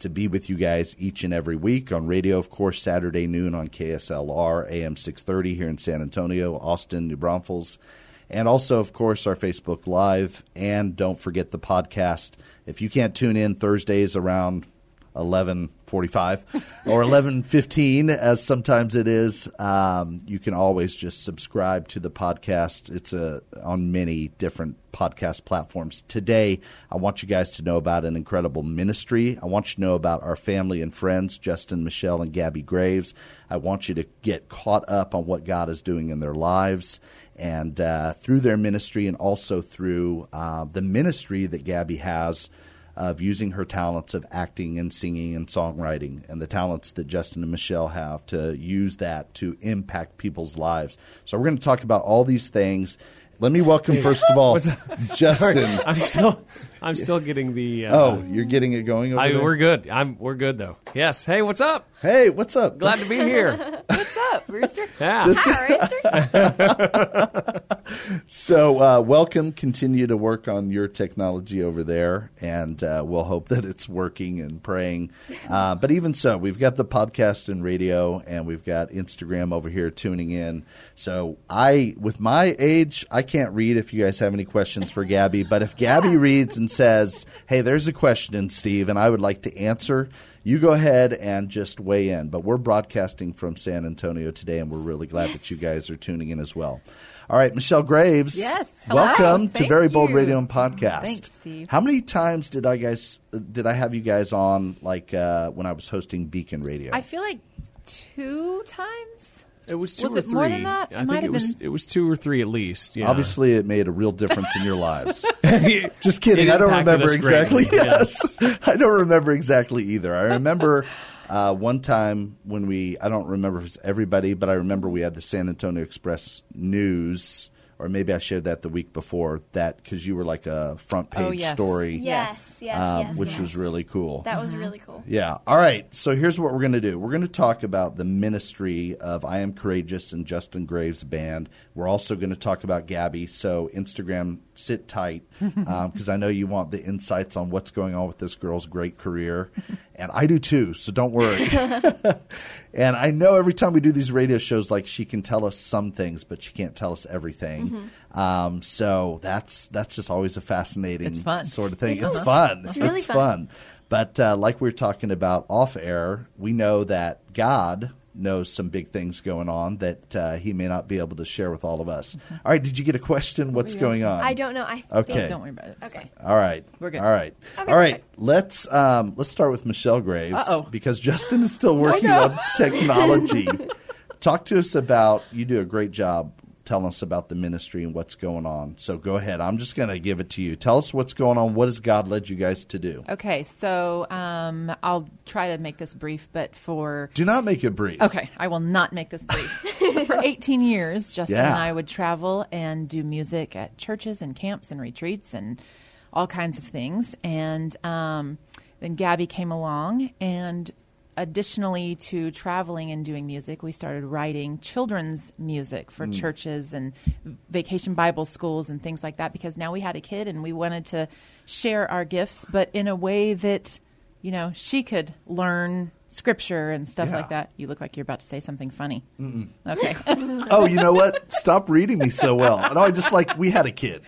to be with you guys each and every week on radio, of course, Saturday noon on KSLR, AM 630 here in San Antonio, Austin, New Braunfels, and also, of course, our Facebook Live. And don't forget the podcast. If you can't tune in Thursdays around 11:45 or 11:15 as sometimes it is. Um, you can always just subscribe to the podcast. It's a, on many different podcast platforms. Today i want you guys to know about an incredible ministry. I want you to know about our family and friends justin michelle and gabby graves. I want you to get caught up on what god is doing in their lives and uh, through their ministry and also through uh, the ministry that gabby has of using her talents of acting and singing and songwriting and the talents that Justin and Michelle have to use that to impact people's lives. So we're going to talk about all these things. Let me welcome first of all Justin. Sorry, I'm still I'm still getting the. Uh, oh, you're getting it going over I, there? we're good. I'm we're good though. Yes. Hey, what's up? Hey, what's up? Glad to be here. What's up, Rooster? Yeah. Hi, Rooster. So, uh, welcome. Continue to work on your technology over there, and uh, we'll hope that it's working and praying. Uh, but even so, we've got the podcast and radio, and we've got Instagram over here tuning in. So, I, with my age, I can't read if you guys have any questions for Gabby. But if Gabby reads and says, "Hey, there's a question, in Steve, and I would like to answer," you go ahead and just weigh in. But we're broadcasting from San Antonio today, and we're really glad that you guys are tuning in as well. All right, Michelle Graves. Yes. Hello. Welcome to Thank Very Bold. Radio and Podcast. Thanks, Steve. How many times did I guys did I have you guys on like uh, when I was hosting Beacon Radio? I feel like two times. It was two Was or it three. more than that? It I might think it have was been- it was two or three at least. Yeah. Obviously, it made a real difference in your lives. Just Just kidding. I don't remember exactly. Yes. Yes, I don't remember exactly either. I remember uh, one time when we. I don't remember if it was everybody, but I remember we had the San Antonio Express News, or maybe I shared that the week before that because you were like a front page Oh, yes. story, Yes, yes, um, yes. which yes. was really cool. That was really cool. Yeah. All right. So here's what we're going to do. We're going to talk about the ministry of I Am Courageous and Justin Graves Band. We're also going to talk about Gabby. So Instagram, sit tight because I know you want the insights on what's going on with this girl's great career, and I do too. So don't worry. and I know every time we do these radio shows, like she can tell us some things, but she can't tell us everything. Um, so that's that's just always a fascinating sort of thing. It's fun. It's really fun. fun. But uh, like we were talking about off air, we know that God knows some big things going on that uh, He may not be able to share with all of us. All right, did you get a question? What's going on? I don't know. I Okay. think- Don't worry about it. It's Okay. All right, We're good. All right, Okay, all right. perfect. Let's um, let's start with Michelle Graves Uh-oh. because Justin is still working on technology. Talk to us about. You do a great job telling us about the ministry and what's going on. So go ahead. I'm just going to give it to you. Tell us what's going on. What has God led you guys to do? Okay, so um, I'll try to make this brief, but for Do not make it brief. Okay, I will not make this brief. For 18 years, Justin Yeah. and I would travel and do music at churches and camps and retreats and all kinds of things. And um, then Gabby came along, and additionally to traveling and doing music, we started writing children's music for mm. churches and vacation Bible schools and things like that because now we had a kid and we wanted to share our gifts, but in a way that, you know, she could learn scripture and stuff Yeah. like that. You look like you're about to say something funny. Okay. Oh, you know what? Stop reading me so well. No, I just like we had a kid.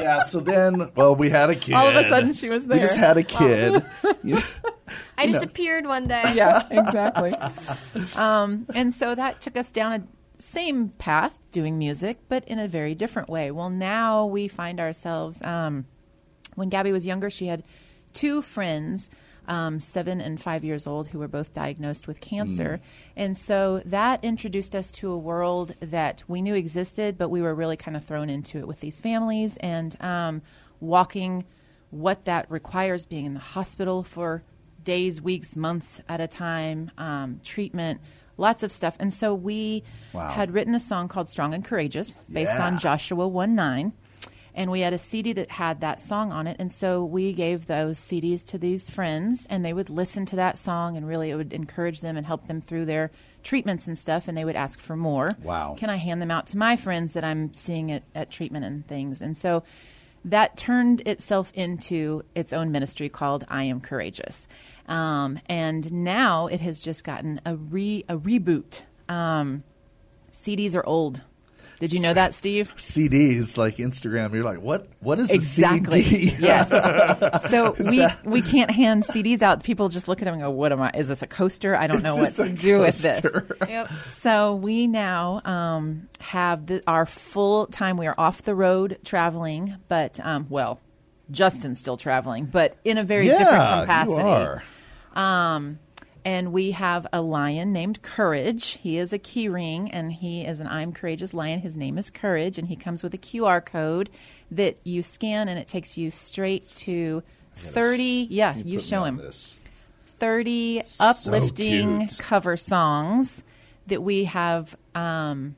Yeah. So then, well, we had a kid. All of a sudden she was there. We just had a kid. You- I just appeared one day. yeah, exactly. um, and so that took us down a same path, doing music, but in a very different way. Well, now we find ourselves. Um, when Gabby was younger, she had two friends, um, seven and five years old, who were both diagnosed with cancer, and so that introduced us to a world that we knew existed, but we were really kind of thrown into it with these families and um, walking what that requires, being in the hospital for days, weeks, months at a time, um, treatment, lots of stuff. And so we Wow. had written a song called Strong and Courageous based Yeah. on Joshua 1 9. And we had a CD that had that song on it. And so we gave those CDs to these friends, and they would listen to that song, and really it would encourage them and help them through their treatments and stuff. And they would ask for more. Wow. Can I hand them out to my friends that I'm seeing at, at treatment and things? And so that turned itself into its own ministry called I Am Courageous. Um, and now it has just gotten a, re, a reboot. Um, CDs are old. Did you know that, Steve? CDs like Instagram. You're like, what? What is Exactly. a CD? yes. So we we can't hand CDs out. People just look at them and go, "What am I? Is this a coaster? I don't know what to a do with this." Yep. So we now um, have the, our full time. We are off the road traveling, but um, well, Justin's still traveling, but in a very different capacity. you are. Um, and we have a lion named Courage. He is a key ring, and he is an I'm Courageous lion. His name is Courage, and he comes with a QR code that you scan, and it takes you straight to 30. Yeah, you Put show him. this. 30 uplifting cute. cover songs that we have um,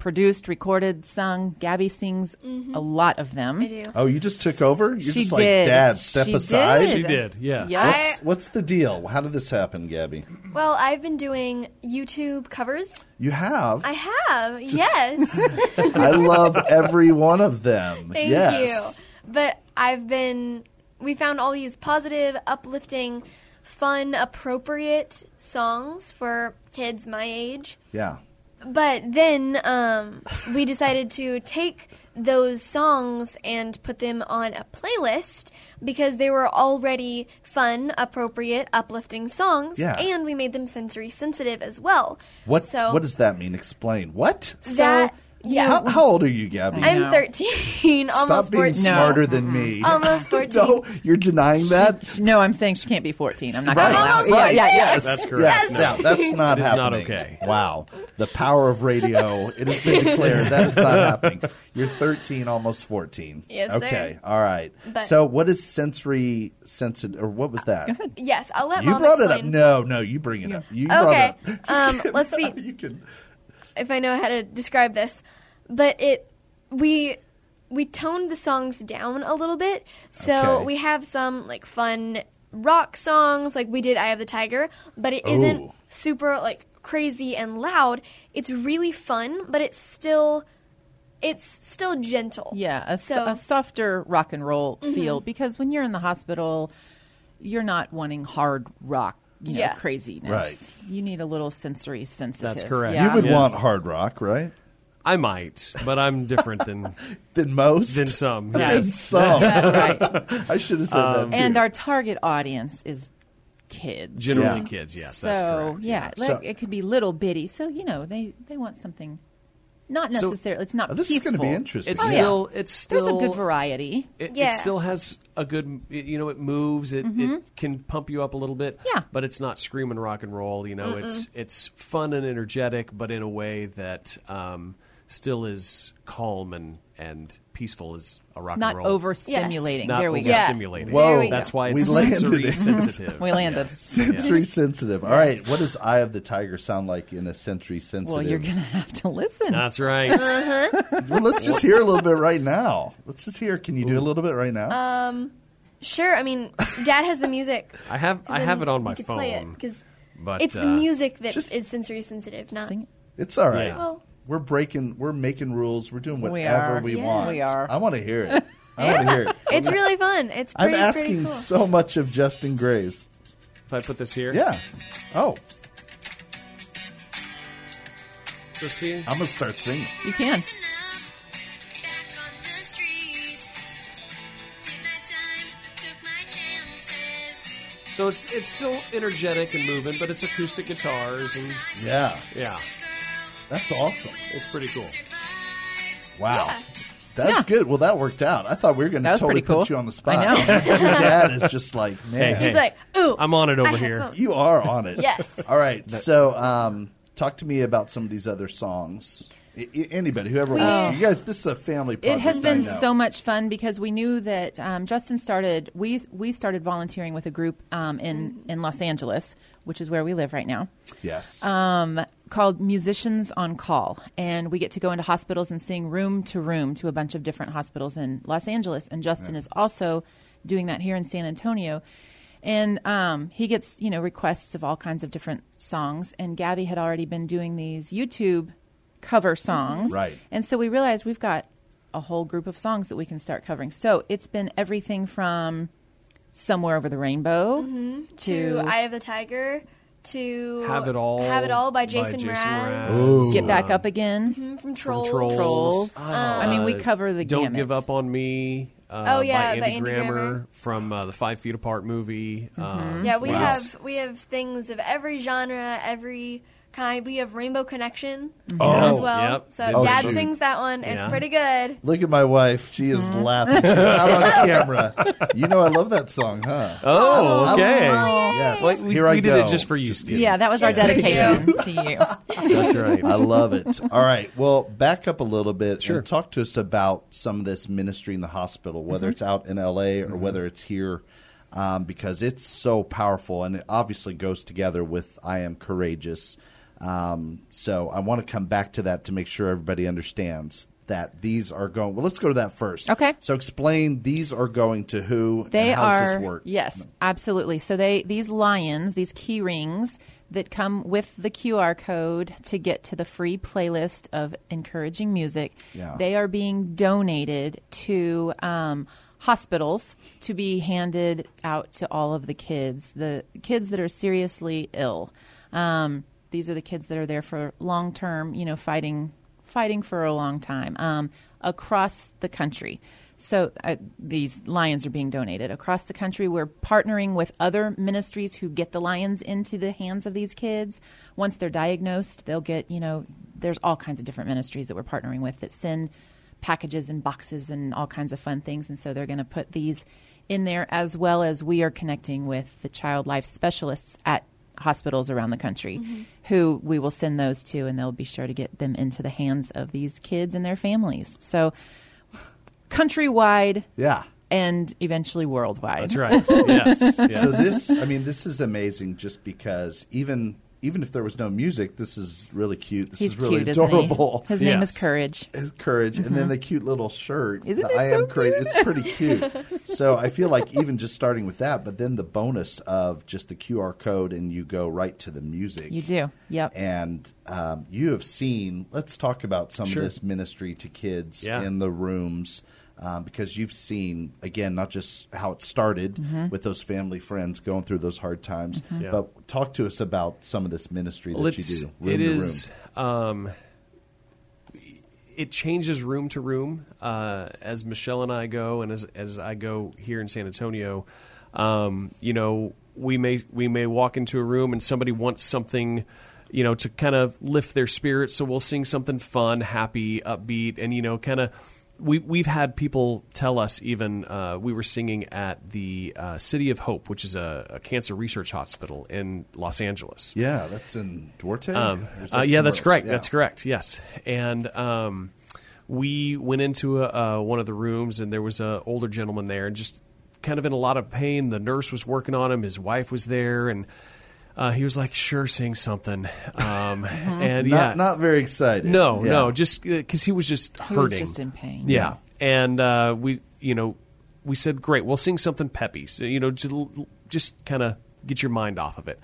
produced, recorded, sung. Gabby sings mm-hmm. a lot of them. I do. Oh, you just took over? You're She just did. like, Dad, step She aside. did. She did, yes. Yeah. What's, what's the deal? How did this happen, Gabby? Well, I've been doing YouTube covers. You have. I have, yes. I love every one of them. Thank yes. you. But I've been, we found all these positive, uplifting, fun, appropriate songs for kids my age. Yeah. But then um, we decided to take those songs and put them on a playlist because they were already fun, appropriate, uplifting songs, Yeah. and we made them sensory sensitive as well. What So What does that mean? Explain. What? that? Yeah, How, how old are you, Gabby? I I'm know. 13, Stop almost being 14. smarter than me. Almost 14. no, you're denying that. No, I'm saying she can't be 14. I'm not Right, going to allow almost it. right. Yeah, yeah, yeah. Yes, That's correct. Yes, No. yeah, that's not It is not happening. okay. Wow, the power of radio. It has been declared that is not happening. You're 13, almost 14. Yes, sir. Okay, all right. But- so, what is sensory sensitive, or what was that? Yes, I'll let You mom brought it up. explain. No, no, you bring it up. You Okay, brought it up. Just um, let's see. you can. If I know how to describe this, but it we we toned the songs down a little bit. So Okay. we have some like fun rock songs, like we did "Eye of the Tiger," but it Ooh. isn't super like crazy and loud. It's really fun, but it's still it's still gentle. Yeah, a, s- So- a softer rock and roll mm-hmm. feel because when you're in the hospital, you're not wanting hard rock, you know, Yeah. craziness. Right. You need a little sensory sensitive. That's correct. Yeah. You would Yes. want hard rock, right? I might, but I'm different than Than most. than some. Than Yes. some. right. I should have said that um, too. And our target audience is kids. Generally Yeah. kids, yes, so that's correct. yeah, So- like, it could be little bitty. So you know, they they want something. Not So- necessarily. it's not Oh, this peaceful. is going to be interesting. It's Oh, yeah. still it's There's a good variety. It, Yeah. it still has a good, you know, it moves. It, it can pump you up a little bit. Yeah. but it's not screaming rock and roll. You know, it's it's fun and energetic, but in a way that um, still is calm and and peaceful as a rock Not and roll. overstimulating. not there we go. overstimulating. Whoa. There we go. That's why We it's landed sensory it. sensitive. We landed. sensory sensitive. All right. What does Eye of the Tiger sound like in a sensory sensitive? Well, you're gonna have to listen. That's right. Well, let's just hear a little bit right now. Let's just hear. Can you do a little bit right now? Uh, Sure. I mean, Dad has the music. I have I have it on we my could phone. Play it because but it's uh, the music that is just- sensory sensitive, not. Sing it. it's all right. yeah. Well, We're breaking. We're making rules. We're doing whatever are. we Yeah. want. We are. I want to hear it. I want to hear it. it's really fun. It's I'm asking pretty cool. so much of Justin Graves. If I put this here, Yeah. Oh, So see, I'm gonna start singing. You can. so it's it's still energetic and moving, but it's acoustic guitars and Yeah, yeah, that's awesome. it's pretty cool. Wow. That's good. Well, that worked out. I thought we were going to totally cool. put you on the spot. I know. Your dad is just like, man, Hey, He's like, ooh, I'm on it over have here. fun. you are on it. Yes. All right. So, um, talk to me about some of these other songs. Anybody, whoever wants to. You guys, this is a family project. It has been so much fun because we knew that um, Justin started. We we started volunteering with a group um, in in Los Angeles, which is where we live right now, Yes. um, called Musicians on Call, and we get to go into hospitals and sing room to room to a bunch of different hospitals in Los Angeles. And Justin is also doing that here in San Antonio. And um, he gets, you know, requests of all kinds of different songs. And Gabby had already been doing these YouTube cover songs. Right. And so we realized we've got a whole group of songs that we can start covering. So it's been everything from Somewhere Over the Rainbow to to Eye of the Tiger to Have It All Have It All by by Jason, Jason Mraz. Mraz. Get Back Up Again, Mhm, From Trolls. Trolls. Trolls. I mean, we Uh, cover the Don't gamut. give up on me. Uh, Oh, yeah, by by Andy, Andy Grammer, Grammer. from uh, the Five Feet Apart movie. Mm-hmm. Um, Yeah, we wow. have we have things of every genre, every kind. We have Rainbow Connection Oh, as well. yep. So Oh, Dad shoot. sings that one. It's Yeah. pretty good. Look at my wife. She is Mm-hmm. laughing. She's out on camera. You know I love that song, huh? Oh, okay. Yes. Well, we, Here I we did it just for you, Steve. Yeah, that was our Just for you. dedication to you. that's right. I love it. All right. Well, back up a little bit Sure. and talk to us about some of this ministry in the hospital, whether Mm-hmm. it's out in LA or whether it's here, um, because it's so powerful and it obviously goes together with I Am Courageous. Um, so I want to come back to that to make sure everybody understands that these are going. Well, let's go to that first. Okay. So explain these are going to who They and how does are this work? yes, absolutely. So they these lions, these key rings that come with the QR code to get to the free playlist of encouraging music. Yeah. They are being donated to um, hospitals to be handed out to all of the kids, the kids that are seriously ill. Um, these are the kids that are there for long term, you know, fighting fighting for a long time um, across the country. So uh, these lions are being donated across the country. We're partnering with other ministries who get the lions into the hands of these kids. Once they're diagnosed, they'll get, you know, there's all kinds of different ministries that we're partnering with that send packages and boxes and all kinds of fun things. And so they're going to put these in there as well as we are connecting with the child life specialists at hospitals around the country mm-hmm. who we will send those to and they'll be sure to get them into the hands of these kids and their families. So countrywide Yeah. and eventually worldwide. That's right. yes. yes. So this, I mean, this is amazing just because even even if there was no music, this is really cute. This He's is really cute, isn't adorable. he? His name is Courage. His courage, and then the cute little shirt. Isn't the it I so am great. It's pretty cute. so I feel like even just starting with that, but then the bonus of just the QR code, and you go right to the music. You do. Yep. And um, you have seen. Let's talk about some Sure. of this ministry to kids Yeah. in the rooms. Um, because you've seen again not just how it started Mm-hmm. with those family friends going through those hard times, Yeah. but talk to us about some of this ministry Well, that you do. Room it to is. Um, it changes room to room uh, as Michelle and I go, and as as I go here in San Antonio. Um, you know, we may we may walk into a room and somebody wants something. You know, to kind of lift their spirits, so we'll sing something fun, happy, upbeat, and you know, kind of we we've had people tell us even uh, we were singing at the uh, City of Hope, which is a, a cancer research hospital in Los Angeles. Yeah, that's in Duarte. Um, Or is uh, yeah, that's correct. Yeah. That's correct. Yes, and um, we went into a, uh, one of the rooms, and there was an older gentleman there, and just kind of in a lot of pain. The nurse was working on him. His wife was there, and uh, he was like, "Sure, sing something." Um, and Not, yeah, not very excited. no, Yeah. no, just because he was just He hurting. was just in pain. Yeah, and uh, we, you know, we said, great, we'll sing something peppy. So you know, just, just kind of get your mind off of it.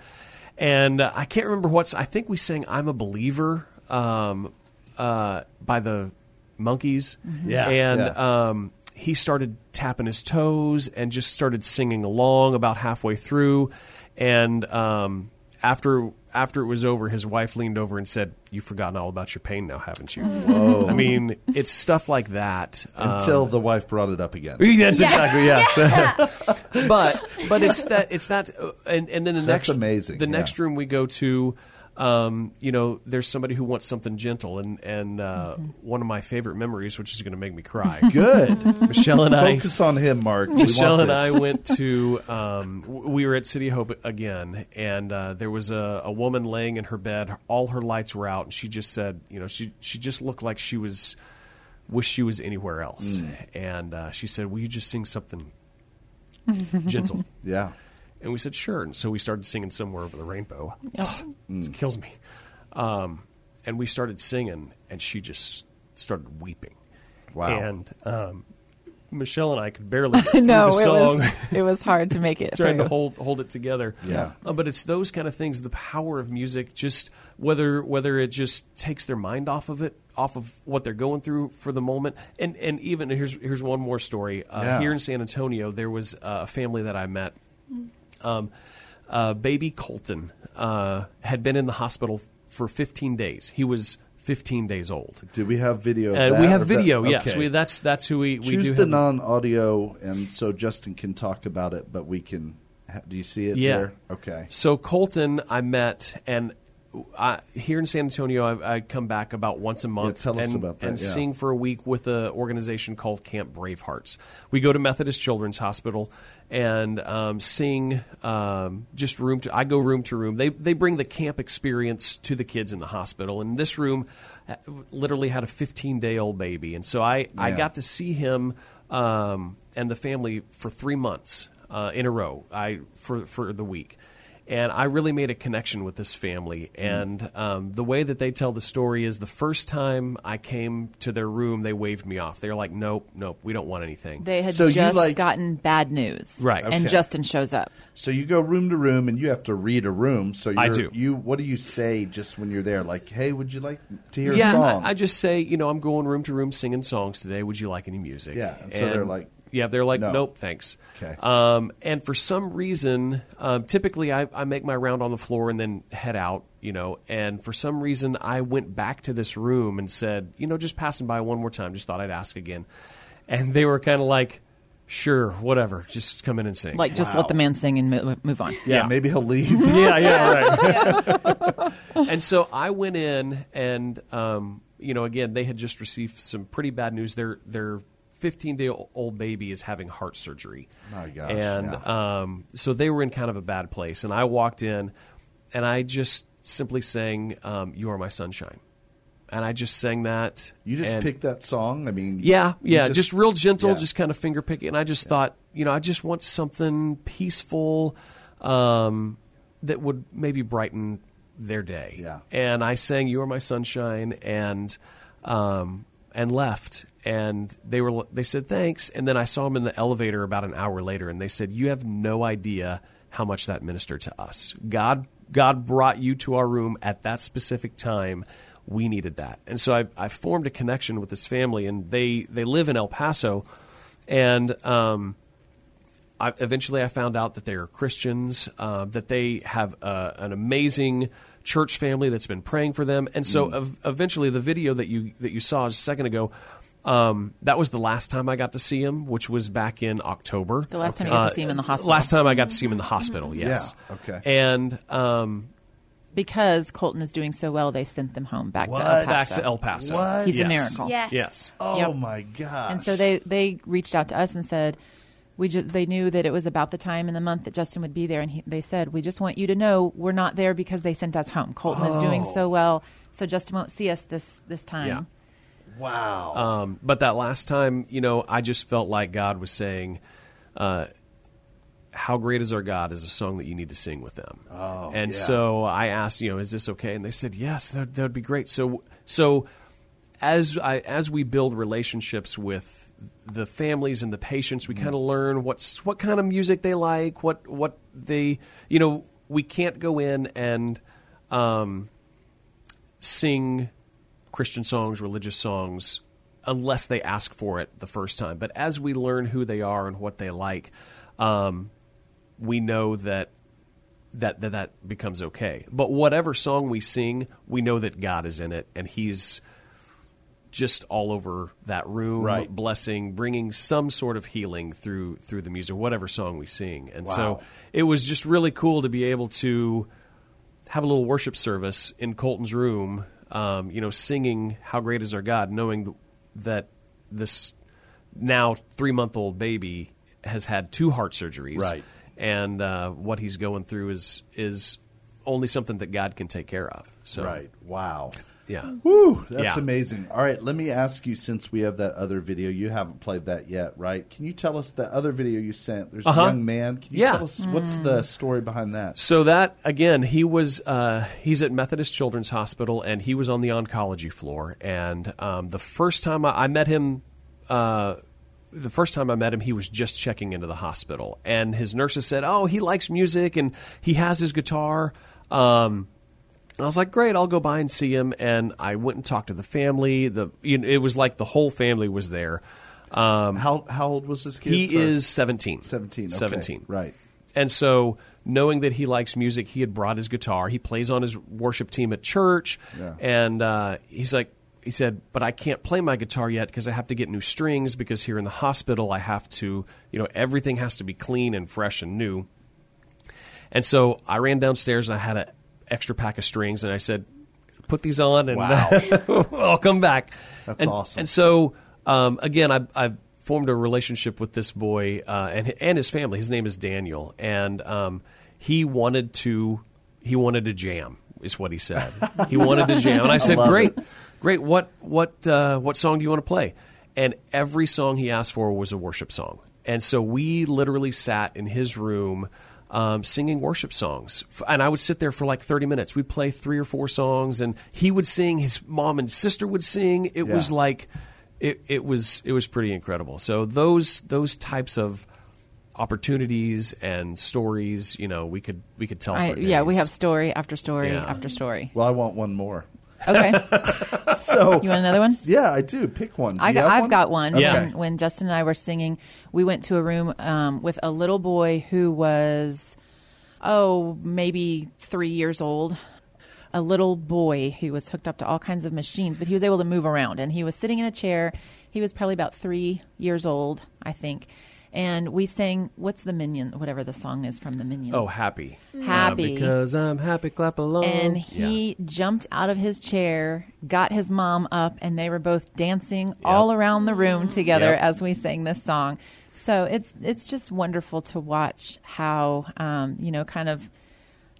And uh, I can't remember what's. I think we sang "I'm a Believer" um, uh, by the Monkees. Yeah, and yeah. Um, he started tapping his toes and just started singing along about halfway through. And um, after after it was over, his wife leaned over and said, "You've forgotten all about your pain now, haven't you?" Whoa. I mean, it's stuff like that. Um, Until the wife brought it up again. That's exactly yes. but but it's that it's that uh, and and then the That's next amazing, The yeah. next room we go to, um, you know, there's somebody who wants something gentle, and and uh, Mm-hmm. one of my favorite memories, which is going to make me cry. Good. Michelle and I, Focus on him, Mark. Michelle and I went to. Um, we were at City Hope again, and uh, there was a, a woman laying in her bed. All her lights were out, and she just said, you know, she she just looked like she was wish she was anywhere else. Mm. And uh, she said, "Will you just sing something gentle?" Yeah. And we said, "Sure." And so we started singing "Somewhere Over the Rainbow." Mm. it kills me. Um, and we started singing, and she just started weeping. Wow. And um, Michelle and I could barely get I through know the it song. was it was hard to make it trying to hold hold it together. Yeah. Uh, but it's those kind of things, the power of music, just whether whether it just takes their mind off of it, off of what they're going through for the moment. And and even here's here's one more story. Uh, Yeah. Here in San Antonio, there was a family that I met. Um, uh, baby Colton uh, had been in the hospital for 15 days. He was 15 days old. Do we have video? That, we have is that- video. Yes, okay. we, that's that's who we we Choose the non-audio, and so Justin can talk about it, but we can. Do you see it Yeah. there? Okay. So Colton, I met, and I, here in San Antonio, I, I come back about once a month tell us and, about that, and yeah. sing for a week with an organization called Camp Bravehearts. We go to Methodist Children's Hospital and um, sing um, just room to. I go room to room. They they bring the camp experience to the kids in the hospital, and this room uh, literally had a 15 day old baby, and so I I got to see him um, and the family for three months uh, in a row. I for for the week. And I really made a connection with this family. And um, the way that they tell the story is the first time I came to their room, they waved me off. They're like, nope, nope, we don't want anything. They had So you, just like- gotten bad news, Right. And Justin shows up. So you go room to room, and you have to read a room. So you're, I do. You what do you say just when you're there? Like, hey, would you like to hear yeah, a song? I, I just say, you know, I'm going room to room singing songs today. Would you like any music? Yeah, and so they're like, yeah, they're like, no. nope, thanks. Okay. Um, and for some reason, um, typically I, I make my round on the floor and then head out, you know. And for some reason, I went back to this room and said, you know, just passing by one more time. Just thought I'd ask again. And they were kind of like, sure, whatever, just come in and sing. Like, just Wow. let the man sing and mo- move on. yeah, yeah. maybe he'll leave. yeah, yeah, right. and so I went in, and um, you know, again, they had just received some pretty bad news. Their their 15 day old baby is having heart surgery. My gosh, And yeah. um, so they were in kind of a bad place. And I walked in, and I just simply sang, um, "You Are My Sunshine," and I just sang that. You just and- picked that song. I mean, yeah, yeah, just, real gentle, yeah. just kind of finger picking. And I just thought, you know, I just want something peaceful um, that would maybe brighten their day. Yeah. And I sang "You Are My Sunshine" and um, and left. And they were they said thanks. And then I saw them in the elevator about an hour later, and they said, "You have no idea how much that ministered to us. God God brought you to our room at that specific time." We needed that, and so I, I formed a connection with this family, and they, they live in El Paso, and um, I, eventually I found out that they are Christians, uh, that they have uh, an amazing church family that's been praying for them, and so ev- eventually the video that you that you saw a second ago. Um, that was the last time I got to see him, which was back in October. The last time you got to see him in the hospital. Last time I got to see him in the hospital, yes. okay. And um, Because Colton is doing so well, they sent them home back What? to El back Paso. to El Paso. What? He's a miracle. Yes. Yes. Oh Yep. my god. And so they they reached out to us and said, we just they knew that it was about the time in the month that Justin would be there, and he, they said, we just want you to know we're not there because they sent us home. Colton is doing Oh. so well, so Justin won't see us this this time. Yeah. wow. Um, but that last time, you know, I just felt like God was saying, uh, "How great is our God?" is a song that you need to sing with them. Oh, and yeah. so I asked, you know, is this okay? And they said, yes, that that would be great. So, so as I as we build relationships with the families and the patients, we Mm-hmm. kind of learn what's what kind of music they like, what what they, you know, we can't go in and um, sing Christian songs, religious songs, unless they ask for it the first time. But as we learn who they are and what they like, um, we know that, that that that becomes okay. But whatever song we sing, we know that God is in it, and He's just all over that room, Right. blessing, bringing some sort of healing through through the music, whatever song we sing. And so it was just really cool to be able to have a little worship service in Colton's room, um, you know, singing "How Great Is Our God," knowing th- that this now three month old baby has had two heart surgeries, Right. And uh, what he's going through is is only something that God can take care of. So, Right. Wow. Yeah. Woo, that's Yeah. amazing. All right, let me ask you since we have that other video, you haven't played that yet, right? Can you tell us the other video you sent? There's Uh-huh. a young man. Can you Yeah. tell us what's the story behind that? So that again, he was uh, he's at Methodist Children's Hospital, and he was on the oncology floor. And um, the first time I, I met him, uh, the first time I met him, he was just checking into the hospital, and his nurses said, "Oh, he likes music, and he has his guitar." Um, and I was like, "Great, I'll go by and see him." And I went and talked to the family. The you know, it was like the whole family was there. Um, How how old was this kid? he Sorry. is seventeen. 17. okay, 17. Right. And so, knowing that he likes music, he had brought his guitar. He plays on his worship team at church, Yeah. and uh, he's like, he said, "But I can't play my guitar yet because I have to get new strings because here in the hospital I have to, you know, everything has to be clean and fresh and new." And so I ran downstairs and I had an extra pack of strings, and I said, "Put these on, and Wow. I'll come back." That's and, awesome. And so, um, again, I, I've formed a relationship with this boy uh, and and his family. His name is Daniel, and um, he wanted to he wanted to jam. Is what he said. He wanted to jam, and I said, love "Great, it. great. What what uh, what song do you want to play?" And every song he asked for was a worship song. And so we literally sat in his room um, singing worship songs. And I would sit there for like 30 minutes. We'd play three or four songs, and he would sing. His mom and sister would sing. It was like it, it was it was pretty incredible. So those those types of opportunities and stories, you know, we could we could tell. I, for yeah, we have story after story Yeah. after story. Well, I want one more. Okay, So you want another one? yeah, I do. Pick one. Do I got, I've one? got one. Yeah. When, when Justin and I were singing, we went to a room um, with a little boy who was, oh, maybe three years old. A little boy who was hooked up to all kinds of machines, but he was able to move around. And he was sitting in a chair. He was probably about three years old, I think. And we sang, what's the Minion, whatever the song is from the Minion. Oh, happy, Happy. Uh, because I'm happy. Clap along. and Yeah. he jumped out of his chair, got his mom up, and they were both dancing all around the room together Yep. as we sang this song. So it's it's just wonderful to watch how um, you know kind of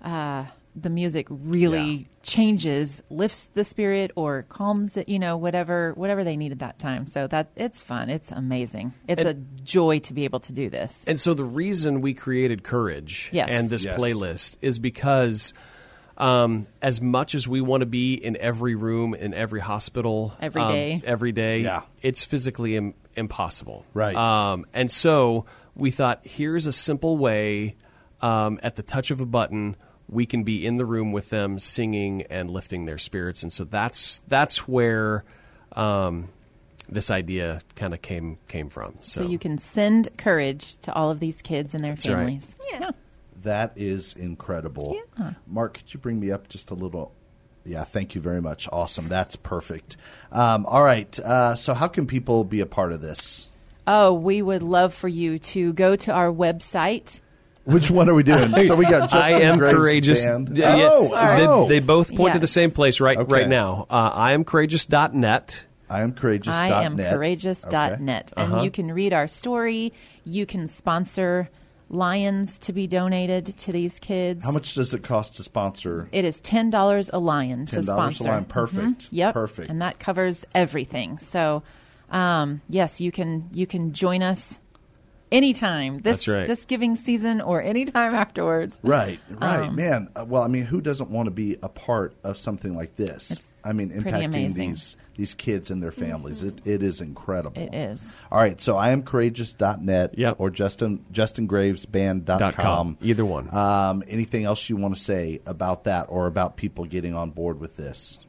uh, the music really Yeah. changes, lifts the spirit, or calms it. You know whatever whatever they need at that time. So that it's fun. It's amazing. It's a joy to be able to do this. And so the reason we created Courage Yes. and this Yes. playlist is because um, as much as we want to be in every room in every hospital Every um, day. every day, Yeah. it's physically Im- impossible. Right. Um, and so we thought, here's a simple way um, at the touch of a button. We can be in the room with them, singing and lifting their spirits, and so that's that's where um, this idea kind of came came from. So, So you can send courage to all of these kids and their right. families. Yeah. That is incredible. Yeah. Mark, could you bring me up just a little? Yeah, thank you very much. Awesome. That's perfect. Um, all right. Uh, so, how can people be a part of this? Oh, we would love for you to go to our website. Which one are we doing? So we got Justin I am Graves courageous. Band. Yeah, yeah. Oh, They, oh. they both point to the same place right Okay. right now. Uh, I am courageous.net. I am courageous. I am net. courageous.net. And Uh-huh. you can read our story. You can sponsor lions to be donated to these kids. How much does it cost to sponsor? It is ten dollars a lion to $10 a sponsor. lion. Perfect. Mhm. Yep. Perfect. And that covers everything. So, um, yes, you can you can join us anytime this That's right. this giving season or anytime afterwards. Right, right, Um, man. Uh, Well, I mean, who doesn't want to be a part of something like this? I mean, impacting these these kids and their families. It, it is incredible. It is. All right, so I am courageous.net Yep. or Justin JustinGravesBand.com. Dot com. Either one. Um, anything else you want to say about that or about people getting on board with this?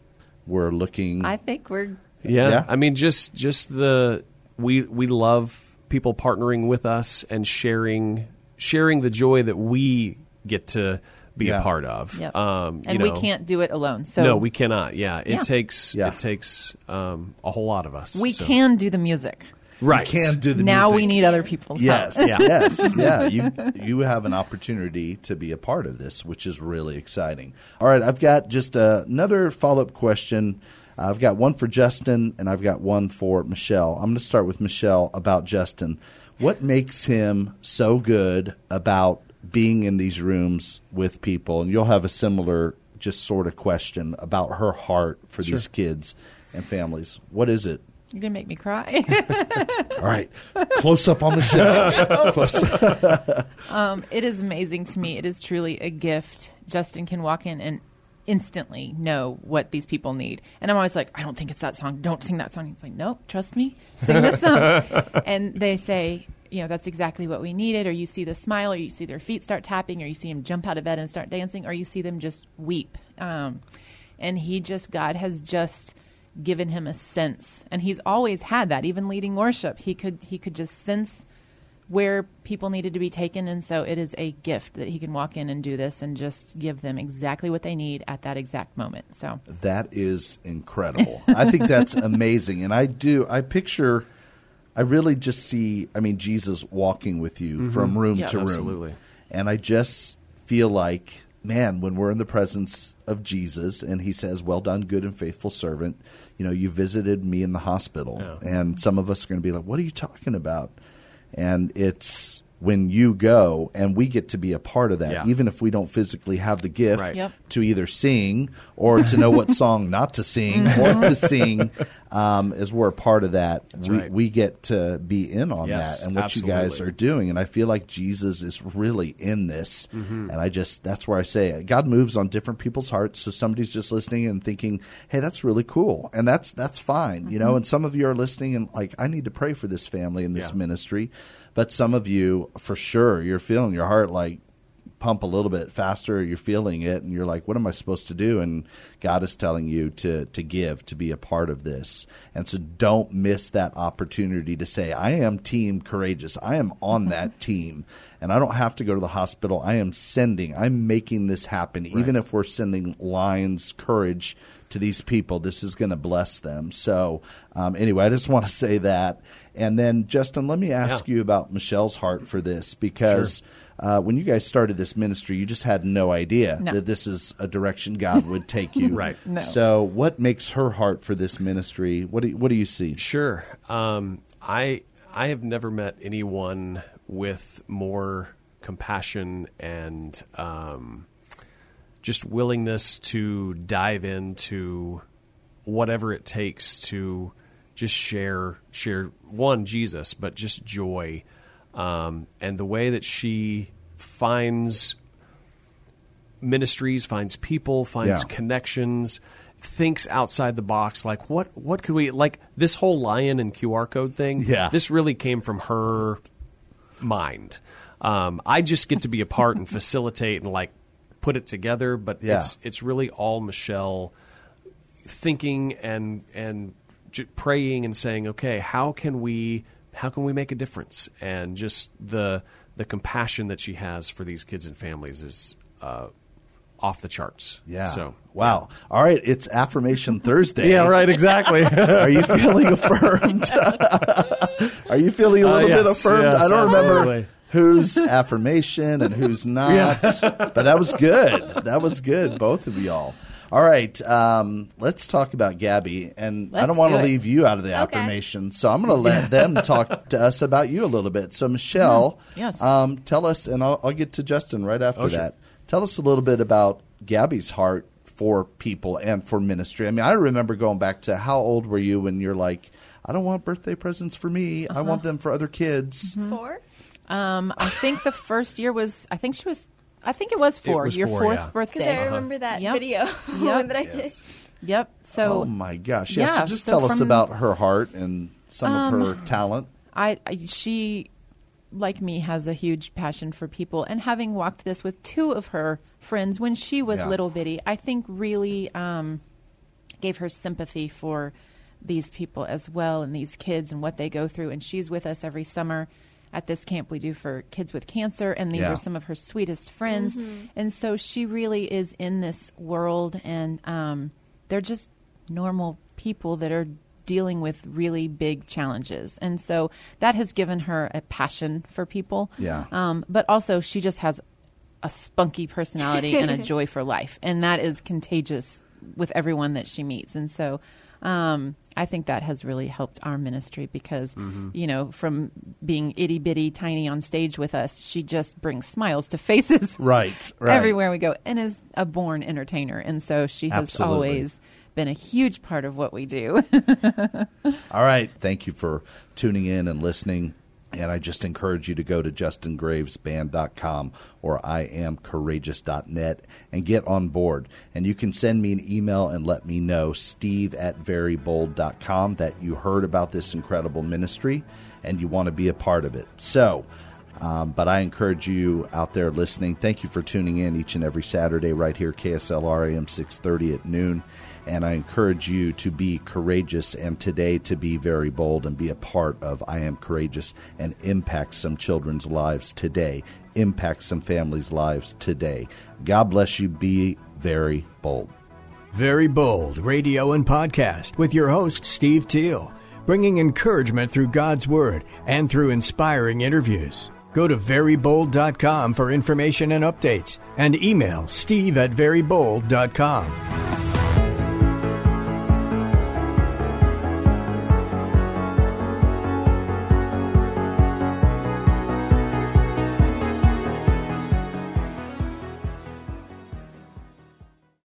We're looking. I think we're Yeah. Yeah. I mean just just the we we love people partnering with us and sharing sharing the joy that we get to be Yeah. a part of. Yep. Um, you and we can't do it alone. So no, we cannot. Yeah, it Yeah. takes Yeah. it takes um, a whole lot of us. we so. can do the music. Right. You can't do the music. now we need other people's Yes, help. yes, yeah. You you have an opportunity to be a part of this, which is really exciting. All right, I've got just uh, another follow up question. I've got one for Justin, and I've got one for Michelle. I'm going to start with Michelle about Justin. What makes him so good about being in these rooms with people? And you'll have a similar, just sort of question about her heart for these kids and families. What is it? You're gonna make me cry. All right, close up on Michelle. Close um, it is amazing to me. It is truly a gift. Justin can walk in and instantly know what these people need. And I'm always like, I don't think it's that song. Don't sing that song. He's like, Nope, trust me. Sing this song. and they say, you know, that's exactly what we needed. Or you see the smile, or you see their feet start tapping, or you see them jump out of bed and start dancing, or you see them just weep. Um, and he just, God has just given him a sense, and he's always had that. Even leading worship, he could he could just sense where people needed to be taken and so it is a gift that he can walk in and do this and just give them exactly what they need at that exact moment so That is incredible. I think that's amazing. And I do, I picture, I really just see, I mean, Jesus walking with you mm-hmm. from room Yeah. to room. Absolutely. And I just feel like, man, when we're in the presence of Jesus and he says, Well done, good and faithful servant, you know, you visited me in the hospital. Yeah. And some of us are going to be like, What are you talking about? And it's when you go and we get to be a part of that, Yeah. even if we don't physically have the gift Right. Yep. to either sing or to know what song not to sing Mm-hmm. or to sing um, as we're a part of that. we, right. we get to be in on Yes, that and what you guys are doing. And I feel like Jesus is really in this. Mm-hmm. And I just, that's where I say it. God moves on different people's hearts. So somebody's just listening and thinking, hey, that's really cool. And that's, that's fine, you know, Mm-hmm. and some of you are listening and like, I need to pray for this family and this Yeah. ministry. But some of you, for sure, you're feeling your heart like, pump a little bit faster you're feeling it and you're like what am i supposed to do? And god is telling you to to give to be a part of this. And so don't miss that opportunity to say i am team courageous. I am on that team and i don't have to go to the hospital. I am sending. I'm making this happen. Even if we're sending lines courage to these people this is going to bless them. So um, anyway i just want to say that. And then justin let me ask Yeah. you about michelle's heart for this because uh, when you guys started this ministry, you just had no idea No. that this is a direction God would take you. Right. No. So, what makes her heart for this ministry? What do you, what do you see? Sure. Um, I I have never met anyone with more compassion and um, just willingness to dive into whatever it takes to just share share one Jesus, but just joy, um, and the way that she finds ministries, finds people, finds Yeah. connections, thinks outside the box. Like what what could we like this whole lion and QR code thing? Yeah. this really came from her mind. Um, I just get to be a part and facilitate and like put it together, but Yeah. it's it's really all Michelle thinking and and j- praying and saying, okay, how can we how can we make a difference? And just the the compassion that she has for these kids and families is uh, off the charts. Yeah. So wow. All right. It's Affirmation Thursday. Yeah. Right. Exactly. Are you feeling affirmed? Are you feeling a Uh, little bit affirmed? yes, I don't remember absolutely. who's affirmation and who's not, but that was good. That was good, both of y'all. All right, um, let's talk about Gabby, and I Let's don't want to do it. leave you out of the Okay. affirmation, so I'm going to let them talk to us about you a little bit. So, Michelle, Yes. um, tell us, and I'll, I'll get to Justin right after Oh, sure. that. Tell us a little bit about Gabby's heart for people and for ministry. I mean, I remember going back to how old were you when you're like, I don't want birthday presents for me. Uh-huh. I want them for other kids. Mm-hmm. Four? um, i think the first year was i think she was i think it was four was your four, fourth yeah. birthday Because I remember that Yep. video Yep. that I did. yep so Oh my gosh! Yeah, Yeah, so just so tell us about her heart and some of Um, her talent. I, I she like me has a huge passion for people and having walked this with two of her friends when she was Yeah. little bitty i think really um, gave her sympathy for these people as well and these kids and what they go through and she's with us every summer at this camp we do for kids with cancer and these Yeah. are some of her sweetest friends and so she really is in this world and um, they're just normal people that are dealing with really big challenges. And so that has given her a passion for people. Yeah. Um, but also, she just has a spunky personality and a joy for life. And that is contagious with everyone that she meets. And so um, I think that has really helped our ministry because, you know, from being itty bitty tiny on stage with us, she just brings smiles to faces Right, right. everywhere we go and is a born entertainer. And so she has Absolutely. always been a huge part of what we do. All right. Thank you for tuning in and listening. And I just encourage you to go to justingravesband.com or iamcourageous.net and get on board. And you can send me an email and let me know, steve at verybold.com, that you heard about this incredible ministry and you want to be a part of it. So, um, but I encourage you out there listening. Thank you for tuning in each and every Saturday right here, KSLR AM 630 at noon. And I encourage you to be courageous and today to be very bold and be a part of I Am Courageous and impact some children's lives today, impact some families' lives today. God bless you. Be very bold. Very Bold Radio and Podcast with your host, Steve Teal, bringing encouragement through God's Word and through inspiring interviews. Go to verybold.com for information and updates and email steve at verybold.com.